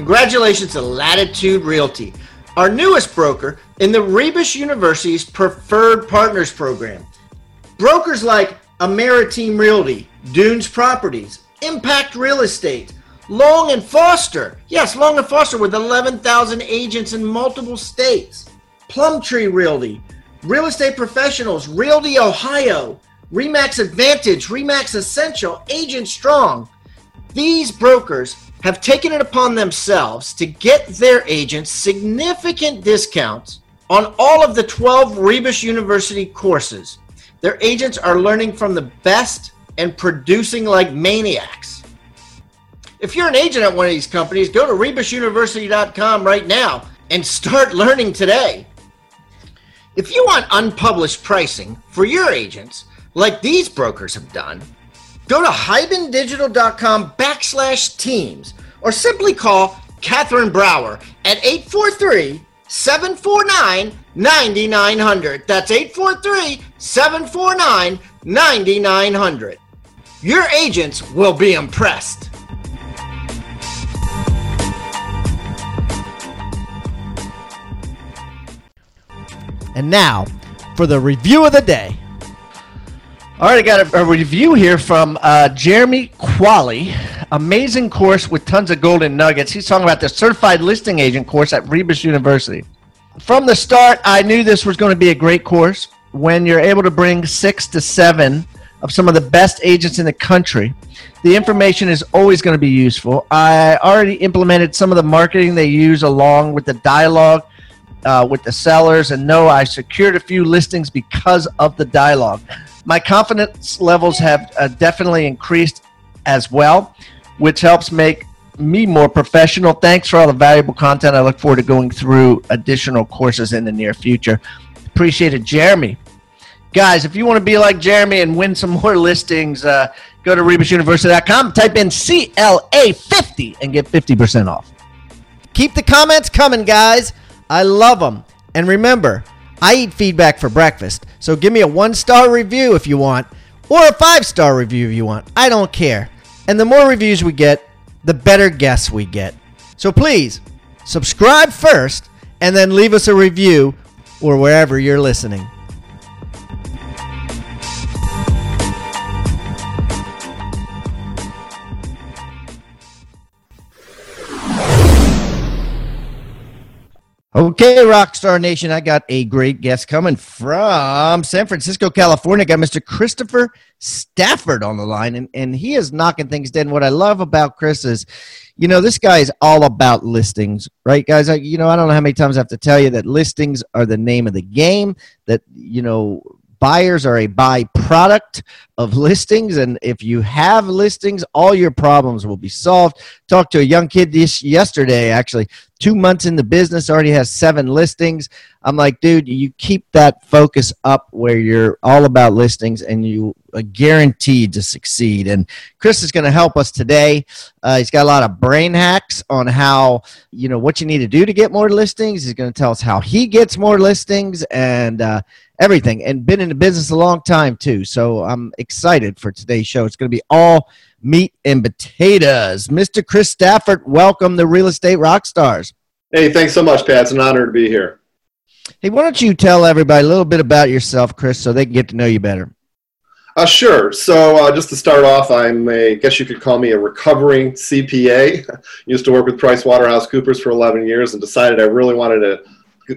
Congratulations to Latitude Realty, our newest broker in the Rebus University's Preferred Partners Program. Brokers like Ameriteam Realty, Dunes Properties, Impact Real Estate, Long and Foster. Yes, Long and Foster with 11,000 agents in multiple states. Plumtree Realty, Real Estate Professionals, Realty Ohio, Remax Advantage, Remax Essential, Agent Strong. These brokers have taken it upon themselves to get their agents significant discounts on all of the 12 Rebus University courses. Their agents are learning from the best and producing like maniacs. If you're an agent at one of these companies, go to rebusuniversity.com right now and start learning today. If you want unpublished pricing for your agents, like these brokers have done, Go to hibandigital.com backslash teams or simply call Catherine Brower at 843 749 9900. That's 843 749 9900. Your agents will be impressed. And now for the review of the day. All right, I got a, a review here from uh, Jeremy Qualley. Amazing course with tons of golden nuggets. He's talking about the certified listing agent course at Rebus University. From the start, I knew this was going to be a great course. When you're able to bring six to seven of some of the best agents in the country, the information is always going to be useful. I already implemented some of the marketing they use along with the dialogue uh, with the sellers, and no, I secured a few listings because of the dialogue my confidence levels have uh, definitely increased as well, which helps make me more professional. Thanks for all the valuable content. I look forward to going through additional courses in the near future. Appreciate it, Jeremy. Guys, if you want to be like Jeremy and win some more listings, uh, go to rebusuniversity.com, type in CLA50 and get 50% off. Keep the comments coming, guys. I love them. And remember, I eat feedback for breakfast, so give me a one star review if you want, or a five star review if you want. I don't care. And the more reviews we get, the better guests we get. So please, subscribe first and then leave us a review or wherever you're listening. Okay, Rockstar Nation, I got a great guest coming from San Francisco, California. got Mr. Christopher Stafford on the line, and, and he is knocking things dead. And what I love about Chris is, you know, this guy is all about listings, right, guys? I, you know, I don't know how many times I have to tell you that listings are the name of the game, that, you know, buyers are a byproduct of listings and if you have listings all your problems will be solved. Talked to a young kid this yesterday actually. Two months in the business already has seven listings. I'm like dude you keep that focus up where you're all about listings and you are guaranteed to succeed. And chris is going to help us today. Uh, he's got a lot of brain hacks on how you know what you need to do to get more listings. He's going to tell us how he gets more listings and uh, everything and been in the business a long time too so i'm excited for today's show it's going to be all meat and potatoes. Mr. Chris Stafford, welcome to Real Estate Rock Stars. Hey, thanks so much, Pat. It's an honor to be here. Hey, why don't you tell everybody a little bit about yourself, Chris, so they can get to know you better? Uh, sure. So, uh, just to start off, I'm a, I guess you could call me a recovering CPA. Used to work with Price Waterhouse Coopers for 11 years and decided I really wanted to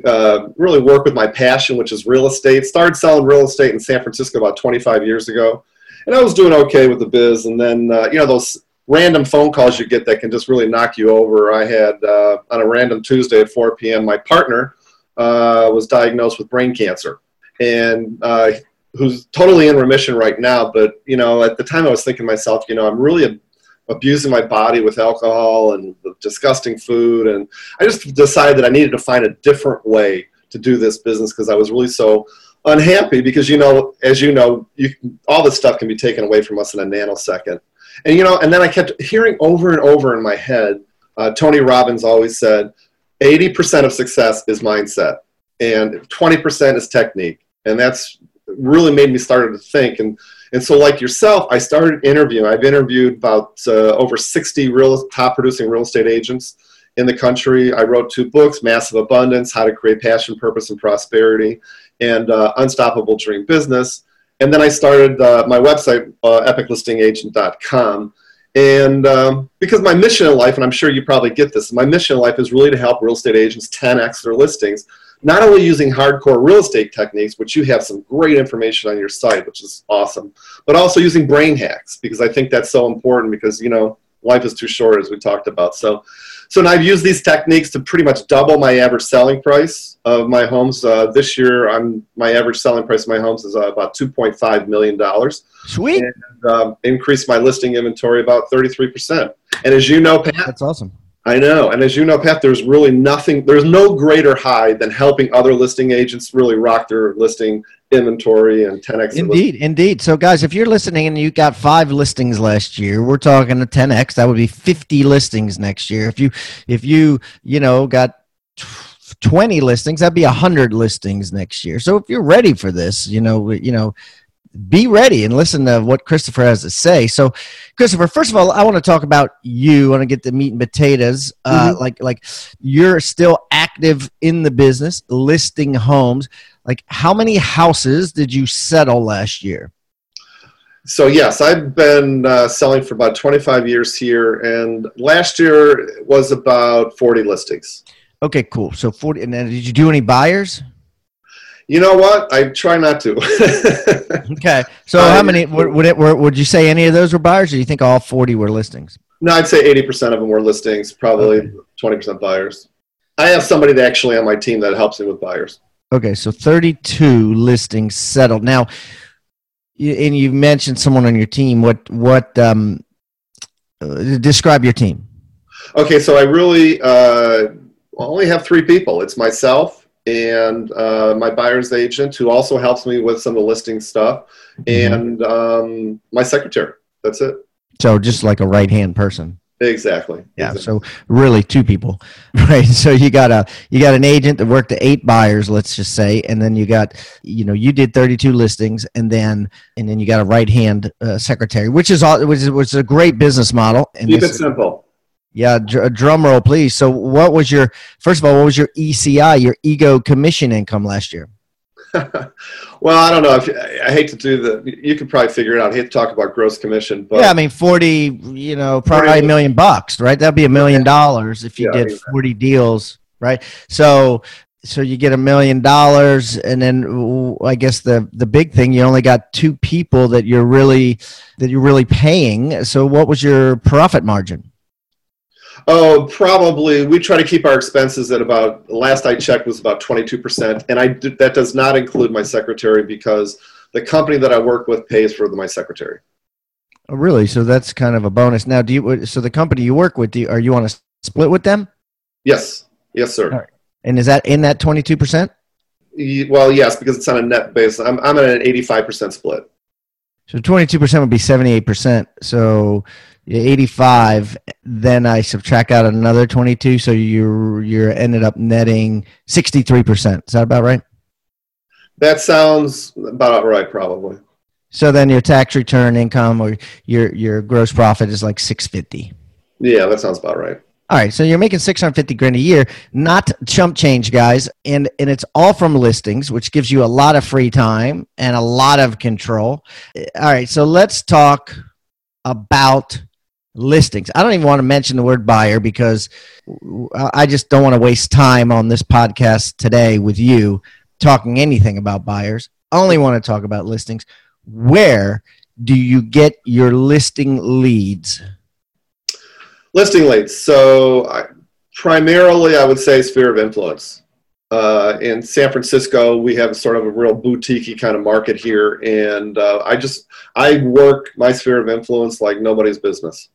uh, really work with my passion, which is real estate. Started selling real estate in San Francisco about 25 years ago and I was doing okay with the biz. And then uh, you know those random phone calls you get that can just really knock you over. I had uh, on a random Tuesday at 4 p.m. My partner uh, was diagnosed with brain cancer, and uh, who's totally in remission right now. But you know, at the time, I was thinking to myself, you know, I'm really abusing my body with alcohol and disgusting food. And I just decided that I needed to find a different way to do this business because I was really so unhappy because you know as you know you all this stuff can be taken away from us in a nanosecond and you know and then i kept hearing over and over in my head uh, tony robbins always said 80% of success is mindset and 20% is technique and that's really made me start to think and and so like yourself i started interviewing. I've interviewed about uh, over 60 real top producing real estate agents in the country. I wrote two books massive abundance how to create passion purpose and prosperity and uh, unstoppable dream business. And then i started uh, my website uh, epiclistingagent.com and um, because my mission in life and i'm sure you probably get this my mission in life is really to help real estate agents 10x their listings not only using hardcore real estate techniques, which you have some great information on your site, which is awesome, but also using brain hacks because I think that's so important because, you know, life is too short as we talked about. So, so now I've used these techniques to pretty much double my average selling price of my homes. Uh, this year, I'm my average selling price of my homes is uh, about 2.5 million dollars. Sweet. And um, increased my listing inventory about 33 percent. And as you know, Pat, that's awesome. I know. And as you know, Pat, there's really nothing, there's no greater high than helping other listing agents really rock their listing inventory and 10x. Indeed, indeed. So, guys, if you're listening and you got five listings last year, we're talking a 10x. That would be 50 listings next year. If you, if you, you know, got 20 listings, that'd be 100 listings next year. So, if you're ready for this, you know, you know, be ready and listen to what Christopher has to say. So, Christopher, first of all, I want to talk about you. I want to get the meat and potatoes. Uh, mm-hmm. Like, like you're still active in the business, listing homes. Like, how many houses did you settle last year? So yes, I've been uh, selling for about 25 years here, and last year was about 40 listings. Okay, cool. So 40, and then did you do any buyers? You know what? I try not to. okay. So how many would it were, would you say any of those were buyers or do you think all 40 were listings? No, I'd say 80% of them were listings, probably okay. 20% buyers. I have somebody that actually on my team that helps me with buyers. Okay, so 32 listings settled. Now, and you mentioned someone on your team. What what um, uh, describe your team? Okay, so I really uh, only have three people. It's myself, and uh, my buyer's agent who also helps me with some of the listing stuff mm-hmm. and um, my secretary. That's it. So just like a right hand person. Exactly. Yeah exactly. so really two people right? So you got a you got an agent that worked to eight buyers let's just say and then you got you know you did 32 listings and then and then you got a right hand uh, secretary which is all which is, which is a great business model. And keep it simple yeah, dr- uh, drum roll, please. So, what was your first of all? What was your ECI, your ego commission income last year? well, I don't know. If I hate to do the, you could probably figure it out. I hate to talk about gross commission, but yeah, I mean forty, you know, probably a million bucks, right? That'd be a million dollars if you yeah, did forty deals, right? So, so you get a million dollars, and then I guess the the big thing, you only got two people that you're really that you're really paying. So, what was your profit margin? Oh, probably. We try to keep our expenses at about. Last I checked was about twenty two percent, and I that does not include my secretary because the company that I work with pays for my secretary. Oh, really? So that's kind of a bonus. Now, do you? So the company you work with, do you, are you on a split with them? Yes. Yes, sir. And is that in that twenty two percent? Well, yes, because it's on a net basis. I'm I'm at an eighty five percent split. So twenty two percent would be seventy eight percent. So 85 then i subtract out another 22 so you're you're ended up netting 63% is that about right? That sounds about right probably. So then your tax return income or your your gross profit is like 650 yeah that sounds about right. All right so you're making 650 grand a year. Not chump change guys and and it's all from listings which gives you a lot of free time and a lot of control. All right so let's talk about listings. I don't even want to mention the word buyer because I just don't want to waste time on this podcast today with you talking anything about buyers. I only want to talk about listings. Where do you get your listing leads? Listing leads. So, I, primarily, I would say sphere of influence. Uh, in San Francisco, we have sort of a real boutique kind of market here, and uh, I just I work my sphere of influence like nobody's business.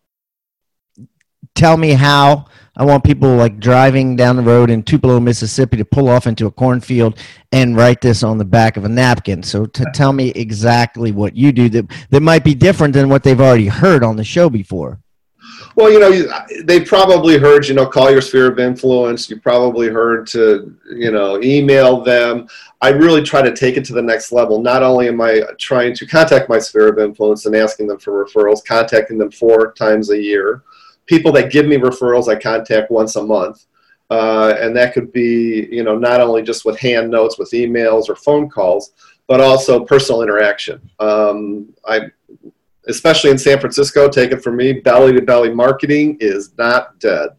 Tell me how? I want people like driving down the road in Tupelo, Mississippi, to pull off into a cornfield and write this on the back of a napkin. So, to tell me exactly what you do that that might be different than what they've already heard on the show before. Well, you know, they probably heard, you know, call your sphere of influence. You probably heard to, you know, email them. I really try to take it to the next level. Not only am I trying to contact my sphere of influence and asking them for referrals, contacting them four times a year. People that give me referrals, I contact once a month. Uh, and that could be, you know, not only just with hand notes, with emails or phone calls, but also personal interaction. Um, I especially in San Francisco, take it from me, belly to belly marketing is not dead.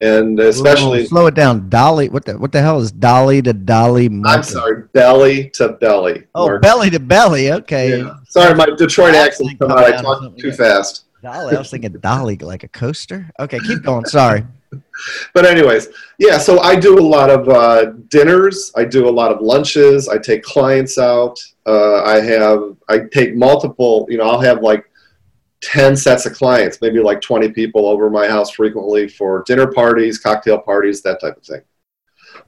And especially Whoa, slow it down, dolly. What the what the hell is dolly to dolly? Marketing? I'm sorry, belly to belly. Oh, belly to belly. Okay. Yeah. Sorry, my Detroit accent come out. I talk too fast. Dolly. I was thinking dolly like a coaster. Okay, keep going. Sorry. but anyways, yeah. So I do a lot of uh, dinners. I do a lot of lunches. I take clients out. Uh, I have I take multiple. You know, I'll have like ten sets of clients, maybe like twenty people over my house frequently for dinner parties, cocktail parties, that type of thing.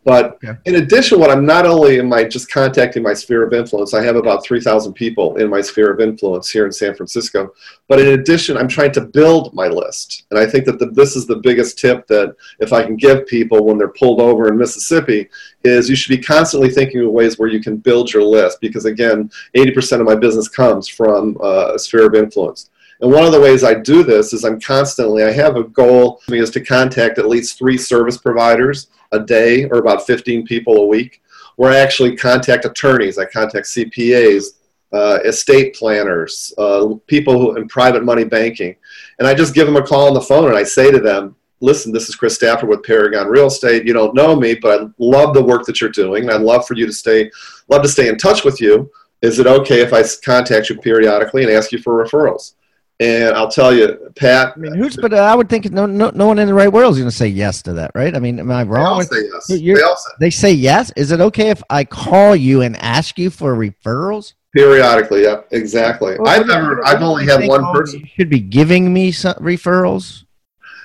But okay. in addition, what I'm not only am I just contacting my sphere of influence, I have about 3,000 people in my sphere of influence here in San Francisco. But in addition, I'm trying to build my list. And I think that the, this is the biggest tip that if I can give people when they're pulled over in Mississippi is you should be constantly thinking of ways where you can build your list. Because again, 80% of my business comes from uh, a sphere of influence. And one of the ways I do this is I'm constantly, I have a goal is to contact at least three service providers a day or about 15 people a week, where I actually contact attorneys, I contact CPAs, uh, estate planners, uh, people who, in private money banking. And I just give them a call on the phone and I say to them, listen, this is Chris Stafford with Paragon Real Estate. You don't know me, but I love the work that you're doing. I'd love for you to stay, love to stay in touch with you. Is it okay if I contact you periodically and ask you for referrals? And I'll tell you, Pat. I mean, who's? But I would think no, no, no one in the right world is going to say yes to that, right? I mean, am I wrong? They say yes. They, all say. they say yes. Is it okay if I call you and ask you for referrals? Periodically, yeah, exactly. Well, I've never, I've only had one person. You should be giving me some referrals.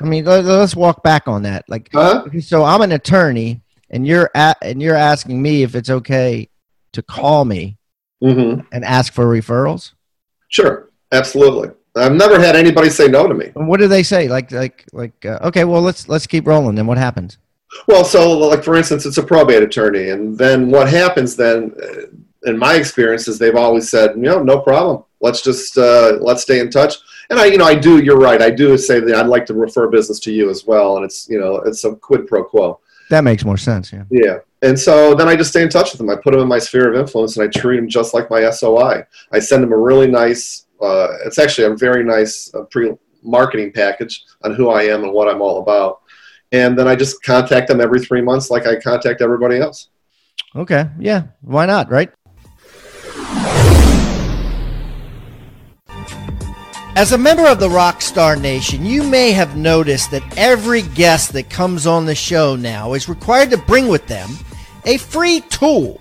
I mean, let, us walk back on that. Like, huh? so I'm an attorney, and you're at, and you're asking me if it's okay to call me mm-hmm. and ask for referrals. Sure, absolutely. I've never had anybody say no to me. What do they say? Like, like, like. Uh, okay, well, let's let's keep rolling. Then what happens? Well, so like for instance, it's a probate attorney, and then what happens then? Uh, in my experience, is they've always said, you know, no problem. Let's just uh, let's stay in touch. And I, you know, I do. You're right. I do say that I'd like to refer business to you as well, and it's you know, it's a quid pro quo. That makes more sense. Yeah. Yeah. And so then I just stay in touch with them. I put them in my sphere of influence, and I treat them just like my SOI. I send them a really nice uh, it's actually a very nice uh, pre marketing package on who I am and what I'm all about. And then I just contact them every three months, like I contact everybody else. Okay. Yeah. Why not? Right. As a member of the Rockstar Nation, you may have noticed that every guest that comes on the show now is required to bring with them a free tool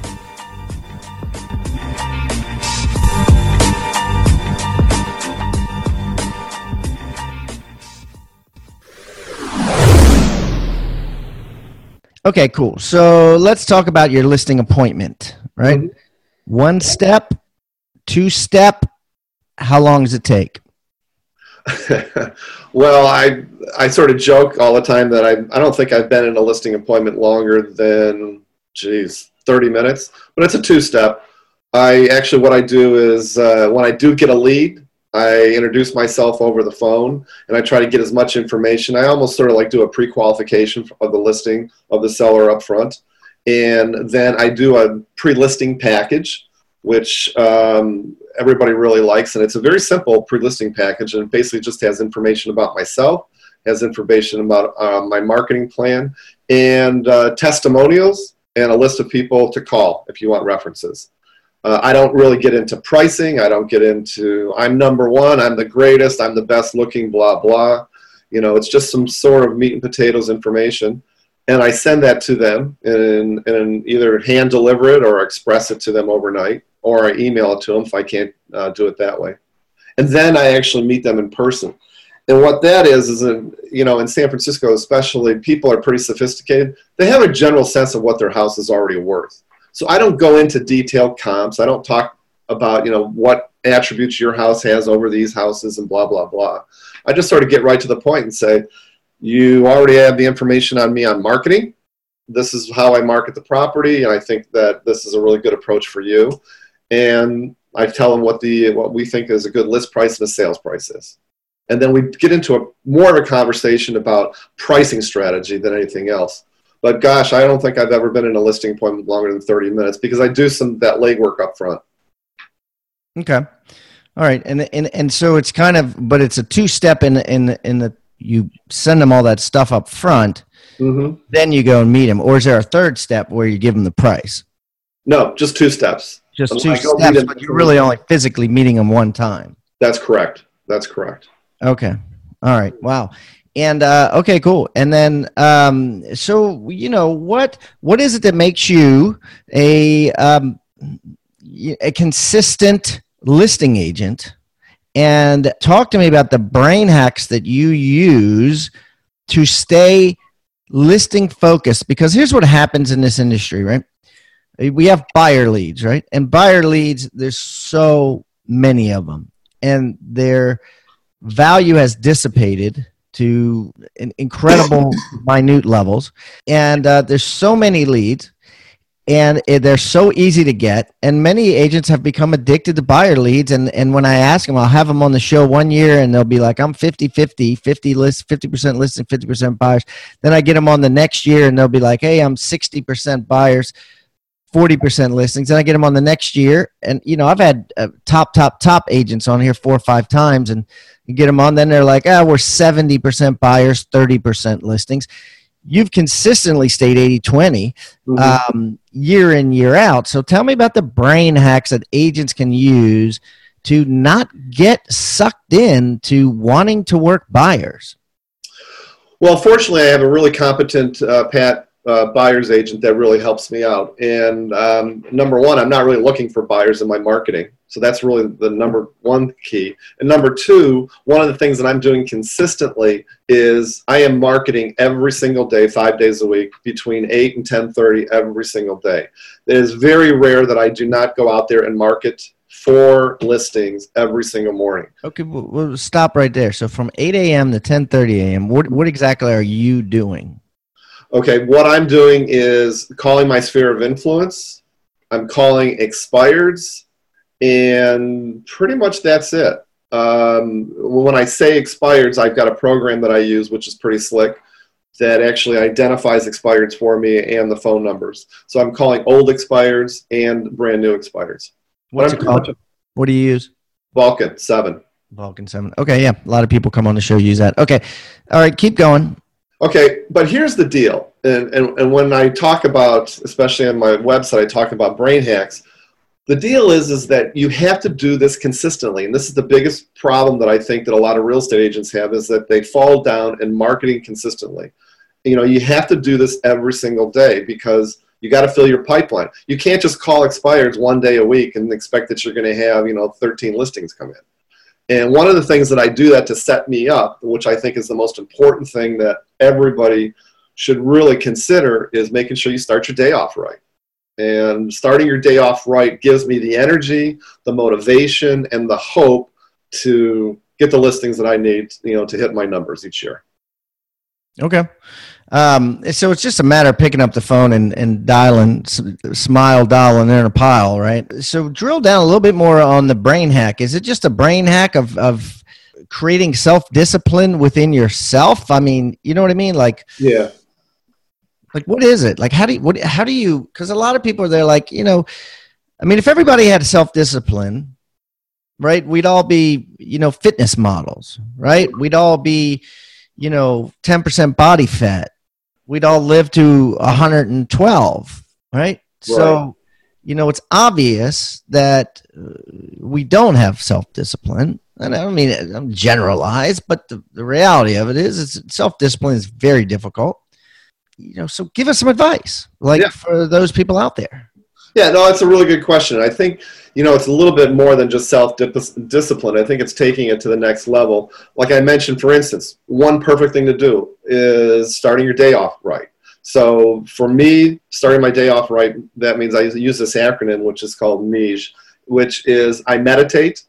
Okay, cool. So let's talk about your listing appointment, right? Mm-hmm. One step, two step. How long does it take? well, I I sort of joke all the time that I I don't think I've been in a listing appointment longer than geez thirty minutes, but it's a two step. I actually what I do is uh, when I do get a lead, I introduce myself over the phone and I try to get as much information. I almost sort of like do a pre qualification of the listing of the seller up front. And then I do a pre listing package, which um, everybody really likes. And it's a very simple pre listing package and basically just has information about myself, has information about uh, my marketing plan, and uh, testimonials and a list of people to call if you want references. Uh, I don't really get into pricing. I don't get into I'm number one, I'm the greatest, I'm the best looking, blah, blah. You know, it's just some sort of meat and potatoes information. And I send that to them and, and either hand deliver it or express it to them overnight, or I email it to them if I can't uh, do it that way. And then I actually meet them in person. And what that is, is in, you know, in San Francisco especially, people are pretty sophisticated. They have a general sense of what their house is already worth. So I don't go into detailed comps. I don't talk about, you know, what attributes your house has over these houses and blah, blah, blah. I just sort of get right to the point and say, you already have the information on me on marketing. This is how I market the property, and I think that this is a really good approach for you. And I tell them what the what we think is a good list price and a sales price is. And then we get into a more of a conversation about pricing strategy than anything else. But gosh, I don't think I've ever been in a listing appointment longer than 30 minutes because I do some that legwork up front. Okay. All right. And and and so it's kind of but it's a two step in in in the you send them all that stuff up front. Mm-hmm. Then you go and meet them, or is there a third step where you give them the price? No, just two steps. Just two steps, but you're really only physically meeting them one time. That's correct. That's correct. Okay. All right. Wow. And uh, okay, cool. And then, um, so you know, what what is it that makes you a um, a consistent listing agent? And talk to me about the brain hacks that you use to stay listing focused. Because here's what happens in this industry, right? We have buyer leads, right? And buyer leads, there's so many of them, and their value has dissipated to incredible minute levels. And uh, there's so many leads and they're so easy to get and many agents have become addicted to buyer leads and, and when i ask them i'll have them on the show one year and they'll be like i'm 50 50 50 list 50% listing 50% buyers. Then i get them on the next year and they'll be like hey i'm 60% buyers 40% listings and i get them on the next year. And you know i've had uh, top top top agents on here four or five times and you get them on then they're like ah oh, we're 70% buyers 30% listings. You've consistently stayed 80-20 mm-hmm. um, year in year out. So tell me about the brain hacks that agents can use to not get sucked in to wanting to work buyers. Well fortunately i have a really competent uh, pat uh, buyer's agent that really helps me out. And um, number one, I'm not really looking for buyers in my marketing. So that's really the number one key. And number two, one of the things that I'm doing consistently is I am marketing every single day, five days a week, between 8 and 10.30 every single day. It is very rare that I do not go out there and market four listings every single morning. Okay, we'll, stop right there. So from 8 a.m. to 10.30 a.m., what, what exactly are you doing? Okay, what I'm doing is calling my sphere of influence. I'm calling expireds, and pretty much that's it. Um, when I say expireds, I've got a program that I use, which is pretty slick, that actually identifies expireds for me and the phone numbers. So I'm calling old expireds and brand new expireds. What's it called? What do you use? Vulcan 7. Vulcan 7. Okay, yeah. A lot of people come on the show use that. Okay. All right, keep going. Okay, but here's the deal. And, and, and when I talk about, especially on my website, I talk about brain hacks. The deal is, is that you have to do this consistently. And this is the biggest problem that I think that a lot of real estate agents have is that they fall down in marketing consistently. You know, you have to do this every single day because you got to fill your pipeline. You can't just call expireds one day a week and expect that you're going to have, you know, 13 listings come in. And one of the things that I do that to set me up, which I think is the most important thing that everybody should really consider, is making sure you start your day off right. And starting your day off right gives me the energy, the motivation, and the hope to get the listings that I need, you know, to hit my numbers each year. Okay. Um, so it's just a matter of picking up the phone and, and dialing, smile, dialing there in a pile, right? So drill down a little bit more on the brain hack. Is it just a brain hack of, of creating self discipline within yourself? I mean, you know what I mean? Like, yeah. Like, what is it? Like, how do you, what, how do you, because a lot of people are there, like, you know, I mean, if everybody had self discipline, right, we'd all be, you know, fitness models, right? We'd all be, you know, 10% body fat we'd all live to 112, right? right. So, you know, it's obvious that uh, we don't have self discipline. And I don't mean I'm generalized, but the, the reality of it is, is self discipline is very difficult. You know, so give us some advice, like yeah. for those people out there. Yeah, no, that's a really good question. I think you know it's a little bit more than just self discipline. I think it's taking it to the next level. Like I mentioned, for instance, one perfect thing to do is starting your day off right. So for me, starting my day off right, that means I use this acronym, which is called MEJ, which is I meditate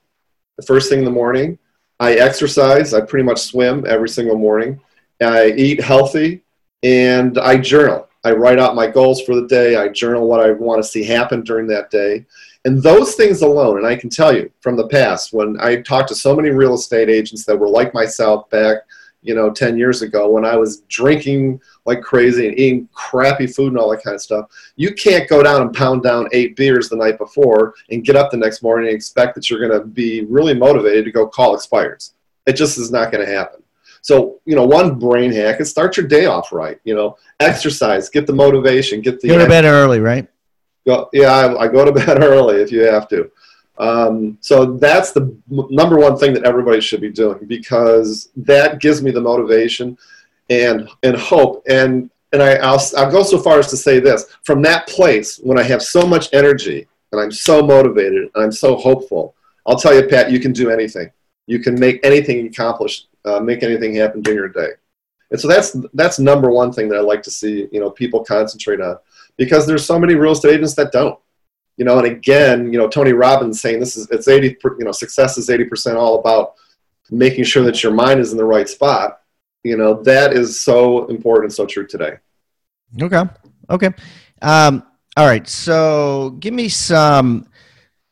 the first thing in the morning. I exercise. I pretty much swim every single morning. I eat healthy, and I journal. I write out my goals for the day. I journal what I want to see happen during that day. And those things alone, and I can tell you from the past, when I talked to so many real estate agents that were like myself back, you know, 10 years ago, when I was drinking like crazy and eating crappy food and all that kind of stuff, you can't go down and pound down eight beers the night before and get up the next morning and expect that you're going to be really motivated to go call expires. It just is not going to happen. So, you know, one brain hack is start your day off right. You know, exercise, get the motivation, get the. Go to bed early, right? Go, yeah, I, I, go to bed early if you have to. Um, so that's the number one thing that everybody should be doing because that gives me the motivation and and hope. And and I, I'll I'll go so far as to say this: from that place, when I have so much energy and I'm so motivated and I'm so hopeful, I'll tell you, Pat, you can do anything. You can make anything accomplished uh, make anything happen during your day. And so that's that's number one thing that I like to see you know people concentrate on because there's so many real estate agents that don't. You know, and again, you know, Tony Robbins saying this is it's 80 you know success is 80% all about making sure that your mind is in the right spot. You know, that is so important and so true today. Okay. Okay. Um, all right. So give me some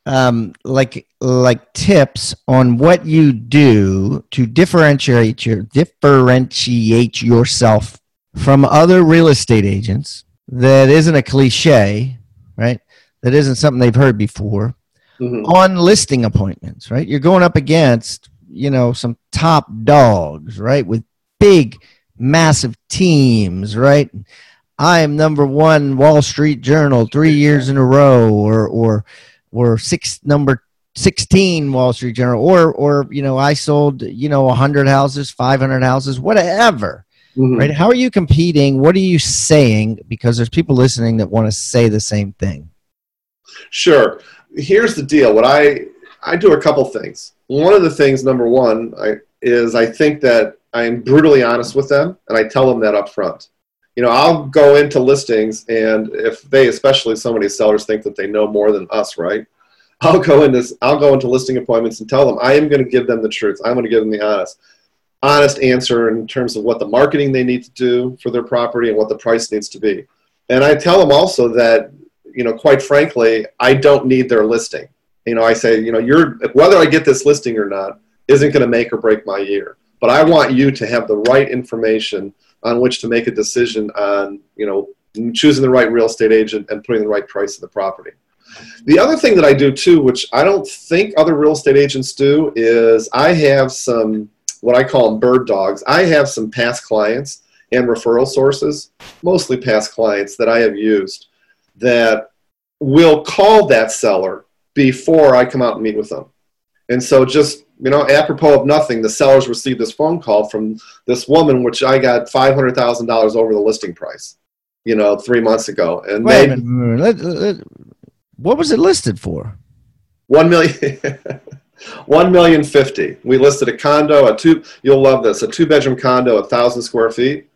um, like like tips on what you do to differentiate your differentiate yourself from other real estate agents. That isn't a cliche right? That isn't something they've heard before. Mm-hmm. on listing appointments right? You're going up against you know some top dogs right? With big massive teams right? I am number one wall street journal three years in a row or or or six number 16 Wall Street Journal or or you know I sold you know 100 houses 500 houses whatever mm-hmm. right? How are you competing? What are you saying? Because there's people listening that want to say the same thing. Sure. Here's the deal. What I I do a couple things. One of the things number one I, is I think that I'm brutally honest with them and I tell them that up front you know, I'll go into listings, and if they, especially of these sellers, think that they know more than us, right? I'll go into I'll go into listing appointments and tell them I am going to give them the truth. I'm going to give them the honest honest answer in terms of what the marketing they need to do for their property and what the price needs to be. And I tell them also that you know, quite frankly, I don't need their listing. You know, I say, you know, you're whether I get this listing or not isn't going to make or break my year. But I want you to have the right information on which to make a decision on, you know, choosing the right real estate agent and putting the right price of the property. The other thing that I do too, which I don't think other real estate agents do, is I have some what I call bird dogs. I have some past clients and referral sources, mostly past clients that I have used that will call that seller before I come out and meet with them. And so just you know, apropos of nothing, the sellers received this phone call from this woman, which I got five hundred thousand dollars over the listing price, you know, three months ago. And Wait they, a minute. what was it listed for? One million. One million fifty. We listed a condo, a two. You'll love this. A two-bedroom condo, a thousand square feet,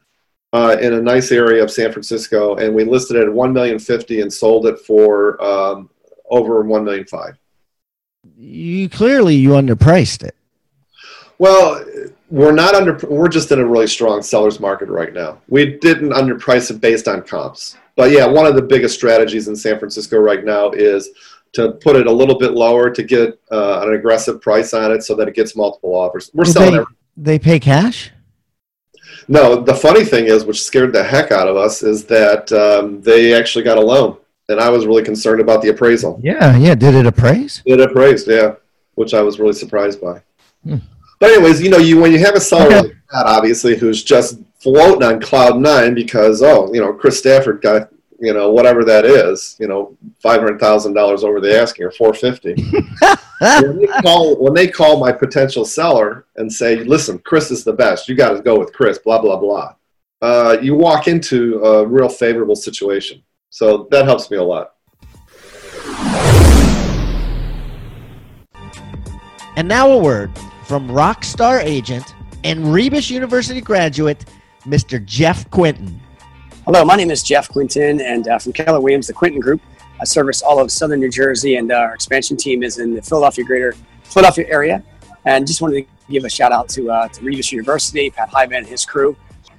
uh, in a nice area of San Francisco, and we listed it at one million fifty and sold it for um, over one million five you clearly you underpriced it. Well, we're not under. We're just in a really strong sellers market right now. We didn't underprice it based on comps, but yeah, one of the biggest strategies in San Francisco right now is to put it a little bit lower to get uh, an aggressive price on it so that it gets multiple offers. We're selling. They, they pay cash. No, the funny thing is, which scared the heck out of us, is that um, they actually got a loan, and I was really concerned about the appraisal. Yeah, yeah. Did it appraise? It appraised, yeah, which I was really surprised by. Hmm. But anyways, you know, you when you have a seller okay. like that, obviously, who's just floating on cloud nine because oh, you know, Chris Stafford got you know whatever that is, you know, five hundred thousand dollars over the asking or four fifty. when they call when they call my potential seller and say, listen, Chris is the best. You got to go with Chris. Blah blah blah. Uh, you walk into a real favorable situation. So that helps me a lot. And now a word from Rockstar agent and Rebus University graduate, Mr. Jeff Quinton. Hello, my name is Jeff Quinton, and uh, from Keller Williams, the Quinton Group. I service all of southern New Jersey, and uh, our expansion team is in the Philadelphia greater Philadelphia area. And just wanted to give a shout out to, uh, to Rebus University, Pat Hiban, and his crew.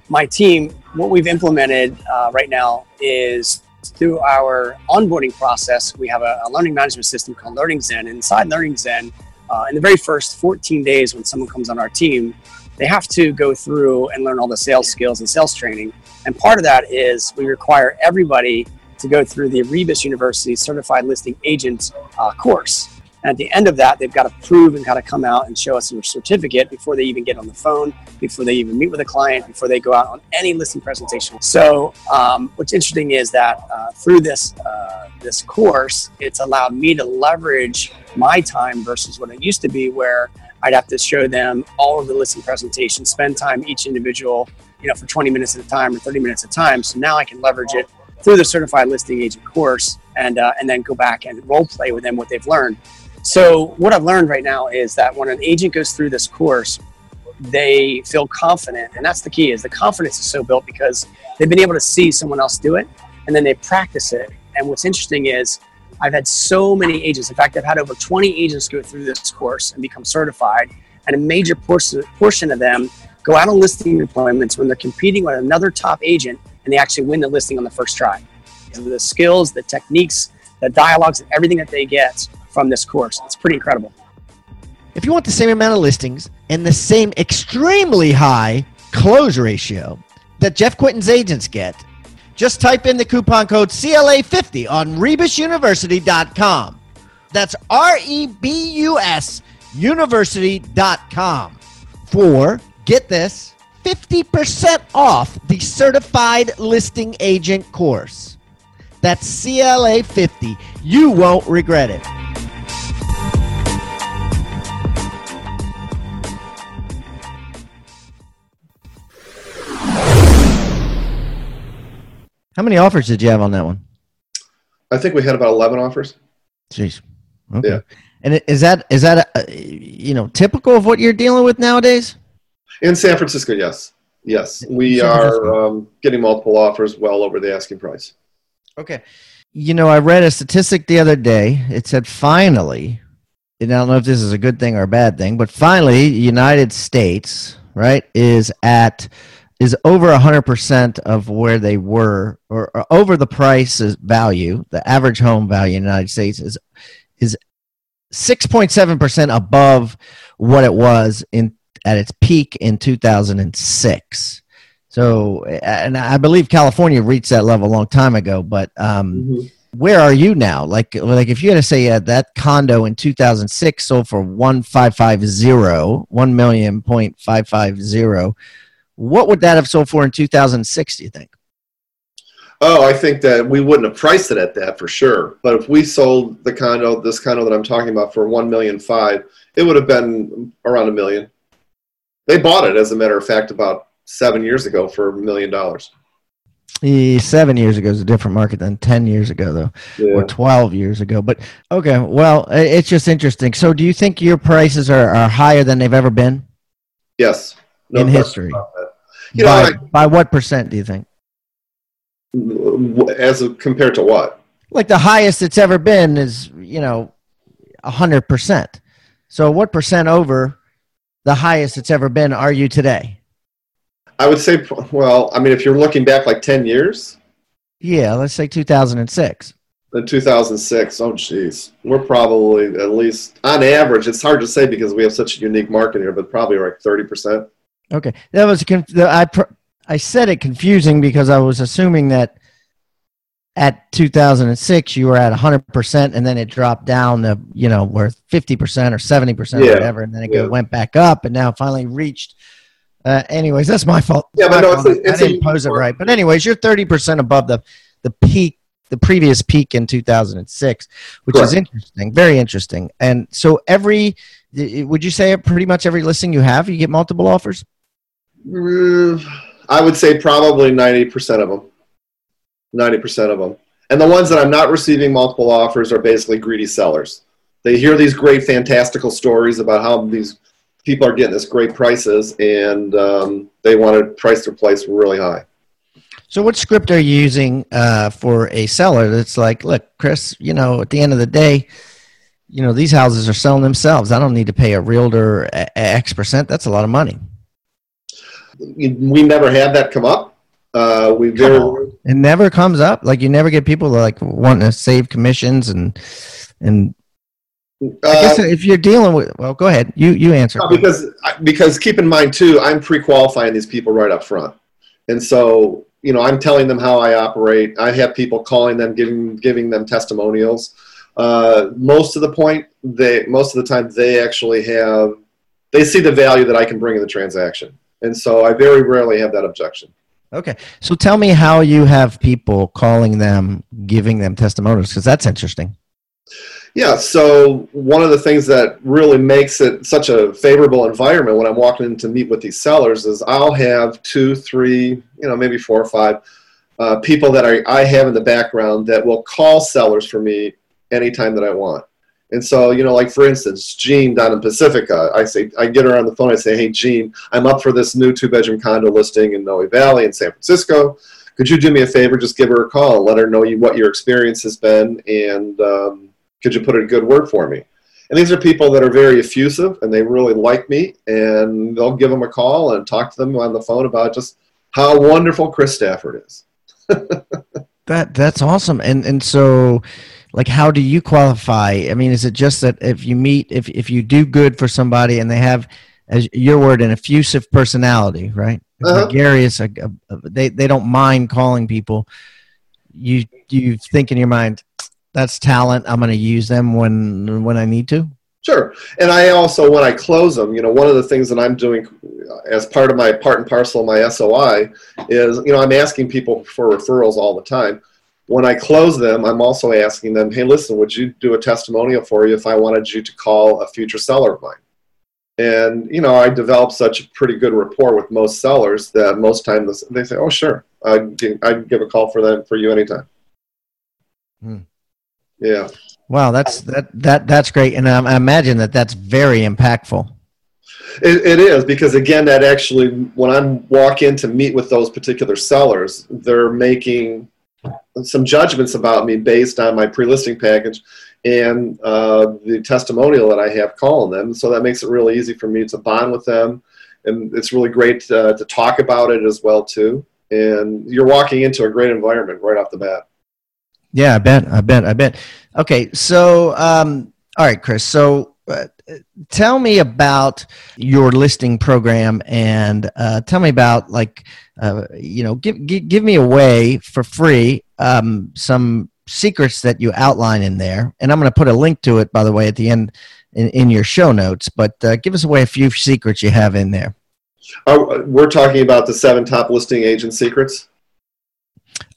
My team, what we've implemented uh, right now is through our onboarding process, we have a, a learning management system called Learning Zen. Inside Learning Zen, uh, in the very first 14 days when someone comes on our team, they have to go through and learn all the sales skills and sales training. And part of that is we require everybody to go through the Rebus University Certified Listing Agent uh, course. And at the end of that, they've got to prove and got to come out and show us their certificate before they even get on the phone, before they even meet with a client, before they go out on any listing presentation. So, um, what's interesting is that uh, through this uh, this course, it's allowed me to leverage my time versus what it used to be, where I'd have to show them all of the listing presentations, spend time each individual, you know, for 20 minutes at a time or 30 minutes at a time. So now I can leverage it through the certified listing agent course and uh, and then go back and role play with them what they've learned so what I've learned right now is that when an agent goes through this course, they feel confident, and that's the key. Is the confidence is so built because they've been able to see someone else do it, and then they practice it. And what's interesting is I've had so many agents. In fact, I've had over 20 agents go through this course and become certified, and a major portion of them go out on listing appointments when they're competing with another top agent, and they actually win the listing on the first try. The skills, the techniques, the dialogues, and everything that they get from this course. It's pretty incredible. If you want the same amount of listings and the same extremely high close ratio that Jeff Quinton's agents get, just type in the coupon code CLA50 on rebusuniversity.com. That's R E B U S university.com for, get this, 50% off the certified listing agent course. That's CLA 50. You won't regret it. How many offers did you have on that one? I think we had about 11 offers. Jeez. Okay. Yeah. And is that is that a, you know typical of what you're dealing with nowadays? In San Francisco, yes, yes, we are um, getting multiple offers well over the asking price. Okay, you know I read a statistic the other day. It said finally, and I don't know if this is a good thing or a bad thing, but finally, United States right is at is over 100% of where they were or, or, over the price value the average home value in the united states is is 6.7% above what it was in at its peak in 2006 so and i believe california reached that level a long time ago but um, mm-hmm. where are you now like like if you had to say uh, that condo in 2006 sold for 1550 1 million point five five zero what would that have sold for in 2006, do you think? Oh, I think that we wouldn't have priced it at that for sure. But if we sold the condo, this condo that I'm talking about, for one million five, it would have been around a million. They bought it, as a matter of fact, about seven years ago for a million dollars. Seven years ago is a different market than ten years ago, though, yeah. or twelve years ago. But okay, well, it's just interesting. So, do you think your prices are, are higher than they've ever been? Yes, no in history. You by, know, I, by what percent do you think? As a, compared to what? Like the highest it's ever been is you know, hundred percent. So what percent over the highest it's ever been are you today? I would say, well, I mean, if you're looking back like 10 years, Yeah, let's say 2006. in 2006, oh, geez, we're probably at least on average, it's hard to say because we have such a unique market here, but probably like 30%. Okay, that was conf- I pr- I said it confusing because I was assuming that at 2006 you were at 100% and then it dropped down to you know where 50% or 70% Yeah, or whatever and then it yeah. went back up and now finally reached uh, anyways that's my fault. Yeah, but no, it's a- it's i a didn't pose it right. But anyways you're 30% above the the peak the previous peak in 2006 which is interesting very interesting. And so every would you say pretty much every listing you have you get multiple offers I would say probably 90% of them. 90% of them. And the ones that I'm not receiving multiple offers are basically greedy sellers. They hear these great, fantastical stories about how these people are getting this great prices and um, they want to price their place really high. So, what script are you using uh, for a seller that's like, look, Chris, you know, at the end of the day, you know, these houses are selling themselves. I don't need to pay a realtor X percent. That's a lot of money. We never had that come up. Uh, we Come very. It never comes up. Like you never get people like wanting to save commissions and and I guess uh, if you're dealing with well, go ahead. You you answer. No, because because keep in mind too, I'm pre-qualifying these people right up front, and so you know I'm telling them how I operate. I have people calling them, giving giving them testimonials. Uh, most of the point, they most of the time they actually have they see the value that I can bring in the transaction, and so I very rarely have that objection. Okay. So tell me how you have people calling them, giving them testimonials, because that's interesting. Yeah, so one of the things that really makes it such a favorable environment when I'm walking in to meet with these sellers is I'll have two, three, you know, maybe four or five uh, people that I, I have in the background that will call sellers for me anytime that I want. And so, you know, like for instance, Jean down in Pacifica, I say, I get her on the phone. I say, Hey, Jean, I'm up for this new two bedroom condo listing in Noe Valley in San Francisco. Could you do me a favor? Just give her a call let her know you, what your experience has been and, um, could you put a good word for me? And these are people that are very effusive and they really like me, and they'll give them a call and talk to them on the phone about just how wonderful Chris Stafford is. That that's awesome. And and so like how do you qualify? I mean, is it just that if you meet if if you do good for somebody and they have as your word an effusive personality, right? Uh-huh. Gregarious, uh, uh, they they don't mind calling people. You you think in your mind that's talent. I'm going to use them when when I need to. Sure. And I also, when I close them, you know, one of the things that I'm doing as part of my part and parcel of my SOI is, you know, I'm asking people for referrals all the time. When I close them, I'm also asking them, hey, listen, would you do a testimonial for you if I wanted you to call a future seller of mine? And, you know, I developed such a pretty good rapport with most sellers that most times they say, oh, sure, I'd, I'd give a call for them for you anytime. Hmm. Yeah. Wow, that's that that that's great, and I imagine that that's very impactful. It, it is because again, that actually, when I walk in to meet with those particular sellers, they're making some judgments about me based on my pre-listing package and uh, the testimonial that I have calling them. So that makes it really easy for me to bond with them, and it's really great uh, to talk about it as well too. And you're walking into a great environment right off the bat. Yeah, I bet. I bet. I bet. Okay, so um, all right, Chris. So uh, tell me about your listing program, and uh, tell me about like uh, you know, give, give give me away for free um, some secrets that you outline in there, and I'm going to put a link to it, by the way, at the end in, in your show notes. But uh, give us away a few secrets you have in there. Oh, we're talking about the seven top listing agent secrets.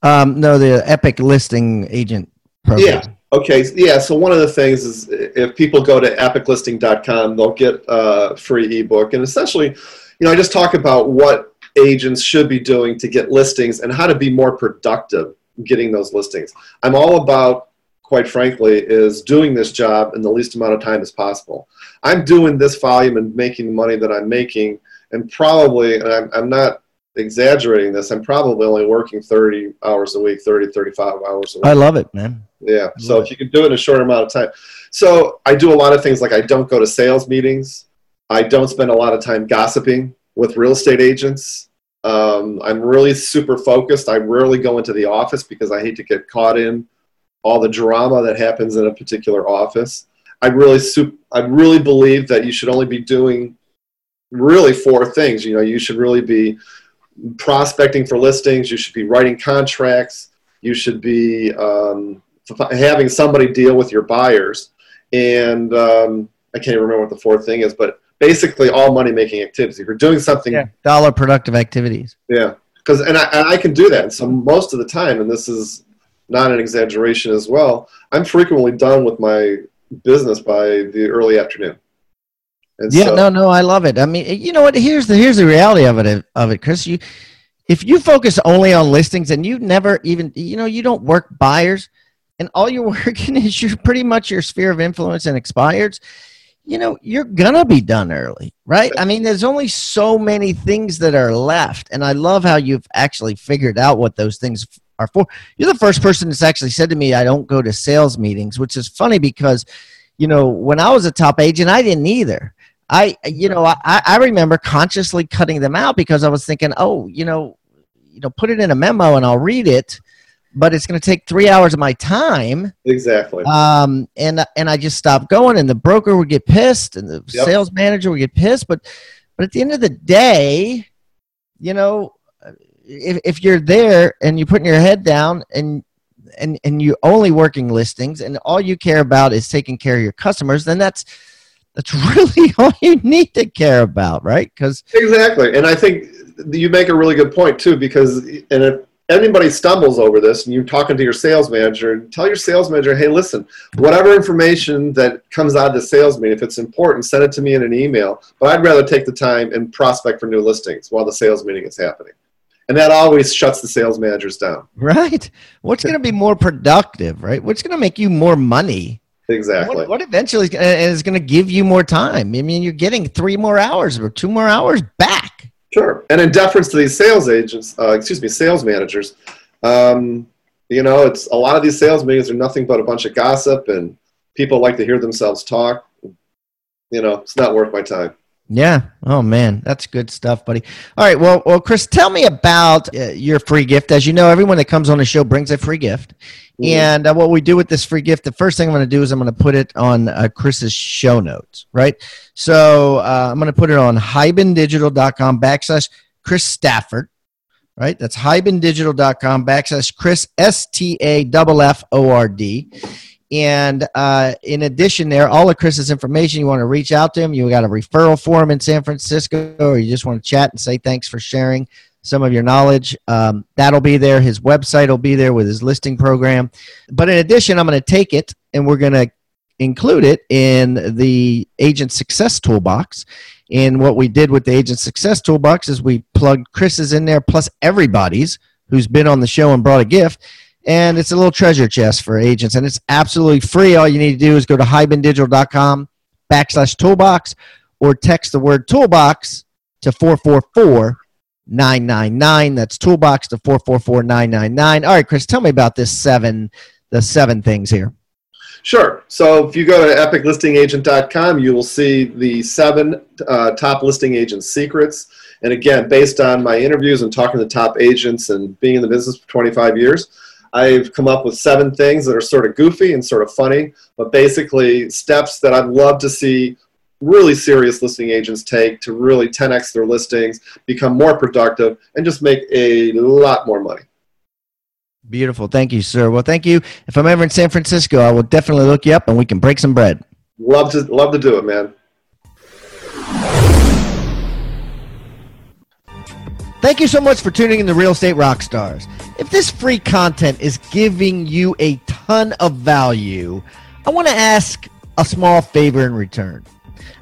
Um, no, the Epic Listing Agent program. Yeah. Okay. Yeah. So one of the things is if people go to epiclisting.com, they'll get a free ebook. And essentially, you know, I just talk about what agents should be doing to get listings and how to be more productive getting those listings. I'm all about, quite frankly, is doing this job in the least amount of time as possible. I'm doing this volume and making the money that I'm making, and probably, and I'm, I'm not exaggerating this, I'm probably only working 30 hours a week, 30, 35 hours a week. I love it, man. Yeah. So if you can do it in a short amount of time. So I do a lot of things like I don't go to sales meetings. I don't spend a lot of time gossiping with real estate agents. Um, I'm really super focused. I rarely go into the office because I hate to get caught in all the drama that happens in a particular office. I really, super, I really believe that you should only be doing really four things. You know, you should really be prospecting for listings. You should be writing contracts. You should be um, having somebody deal with your buyers. And um, I can't even remember what the fourth thing is, but basically all money making activities. If you're doing something, yeah, dollar productive activities. Yeah, because and I, and I can do that. And so most of the time, and this is not an exaggeration as well, I'm frequently done with my business by the early afternoon. And yeah, so, no, no, I love it. I mean, you know what? Here's the here's the reality of it of it, Chris. You if you focus only on listings and you never even you know you don't work buyers and all you're working is you're pretty much your sphere of influence and expireds you know you're gonna be done early right? I mean there's only so many things that are left and i love how you've actually figured out what those things are for. You're the first person that's actually said to me i don't go to sales meetings which is funny because you know when i was a top agent i didn't either. I, you know, I, I remember consciously cutting them out because I was thinking, oh, you know, you know, put it in a memo and I'll read it, but it's going to take three hours of my time. Exactly. Um, and and I just stopped going, and the broker would get pissed, and the yep. sales manager would get pissed. But but at the end of the day, you know, if if you're there and you're putting your head down and and and you're only working listings and all you care about is taking care of your customers, then that's that's really all you need to care about, right? Because exactly, and I think you make a really good point too. Because and if anybody stumbles over this, and you're talking to your sales manager, tell your sales manager, hey, listen, whatever information that comes out of the sales meeting, if it's important, send it to me in an email. But I'd rather take the time and prospect for new listings while the sales meeting is happening. And that always shuts the sales managers down. Right. What's going to be more productive, right? What's going to make you more money? Exactly. What, what eventually is going to give you more time? I mean, you're getting three more hours or two more hours back. Sure. And in deference to these sales agents, uh, excuse me, sales managers, um, you know, it's a lot of these sales meetings are nothing but a bunch of gossip and people like to hear themselves talk. You know, it's not worth my time. Yeah. Oh man, that's good stuff, buddy. All right. Well, well, Chris, tell me about uh, your free gift. As you know, everyone that comes on the show brings a free gift. And uh, what we do with this free gift, the first thing I'm going to do is I'm going to put it on uh, Chris's show notes. Right. So uh, I'm going to put it on hibandigital.com backslash Chris Stafford. Right. That's hibandigital.com backslash Chris S T A F F O R D and uh, in addition, there, all of Chris's information, you want to reach out to him, you got a referral for him in San Francisco, or you just want to chat and say thanks for sharing some of your knowledge. Um, that'll be there. His website will be there with his listing program. But in addition, I'm going to take it and we're going to include it in the Agent Success Toolbox. And what we did with the Agent Success Toolbox is we plugged Chris's in there plus everybody's who's been on the show and brought a gift and it's a little treasure chest for agents and it's absolutely free all you need to do is go to hibandigital.com backslash toolbox or text the word toolbox to 444 999 that's toolbox to 444 999 all right chris tell me about this seven the seven things here Sure. So if you go to epiclistingagent.com, you will see the seven uh, top listing agent secrets. And again, based on my interviews and talking to top agents and being in the business for 25 years, I've come up with seven things that are sort of goofy and sort of funny, but basically steps that I'd love to see really serious listing agents take to really 10x their listings, become more productive, and just make a lot more money. Beautiful. Thank you, sir. Well, thank you. If I'm ever in San Francisco, I will definitely look you up and we can break some bread. Love to love to do it, man. Thank you so much for tuning in to Real Estate Rockstars. If this free content is giving you a ton of value, I want to ask a small favor in return.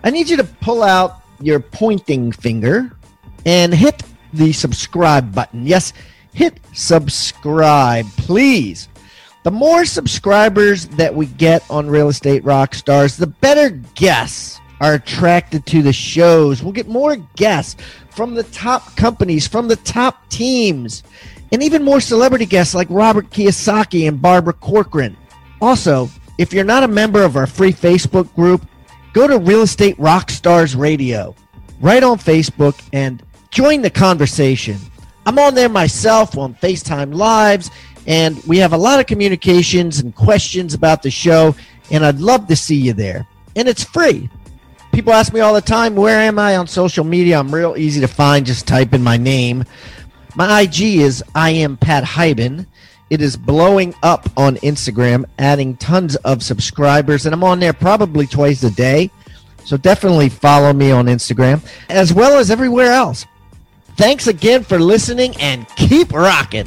I need you to pull out your pointing finger and hit the subscribe button. Yes, hit subscribe, please. The more subscribers that we get on Real Estate Rockstars, the better guests are attracted to the shows. We'll get more guests from the top companies, from the top teams, and even more celebrity guests like Robert Kiyosaki and Barbara Corcoran. Also, if you're not a member of our free Facebook group, go to Real Estate Rockstars Radio right on Facebook and join the conversation. I'm on there myself on FaceTime Lives, and we have a lot of communications and questions about the show, and I'd love to see you there. And it's free. People ask me all the time, where am I on social media? I'm real easy to find. Just type in my name. My IG is I am Pat Hiban. It is blowing up on Instagram, adding tons of subscribers, and I'm on there probably twice a day. So definitely follow me on Instagram as well as everywhere else. Thanks again for listening and keep rocking.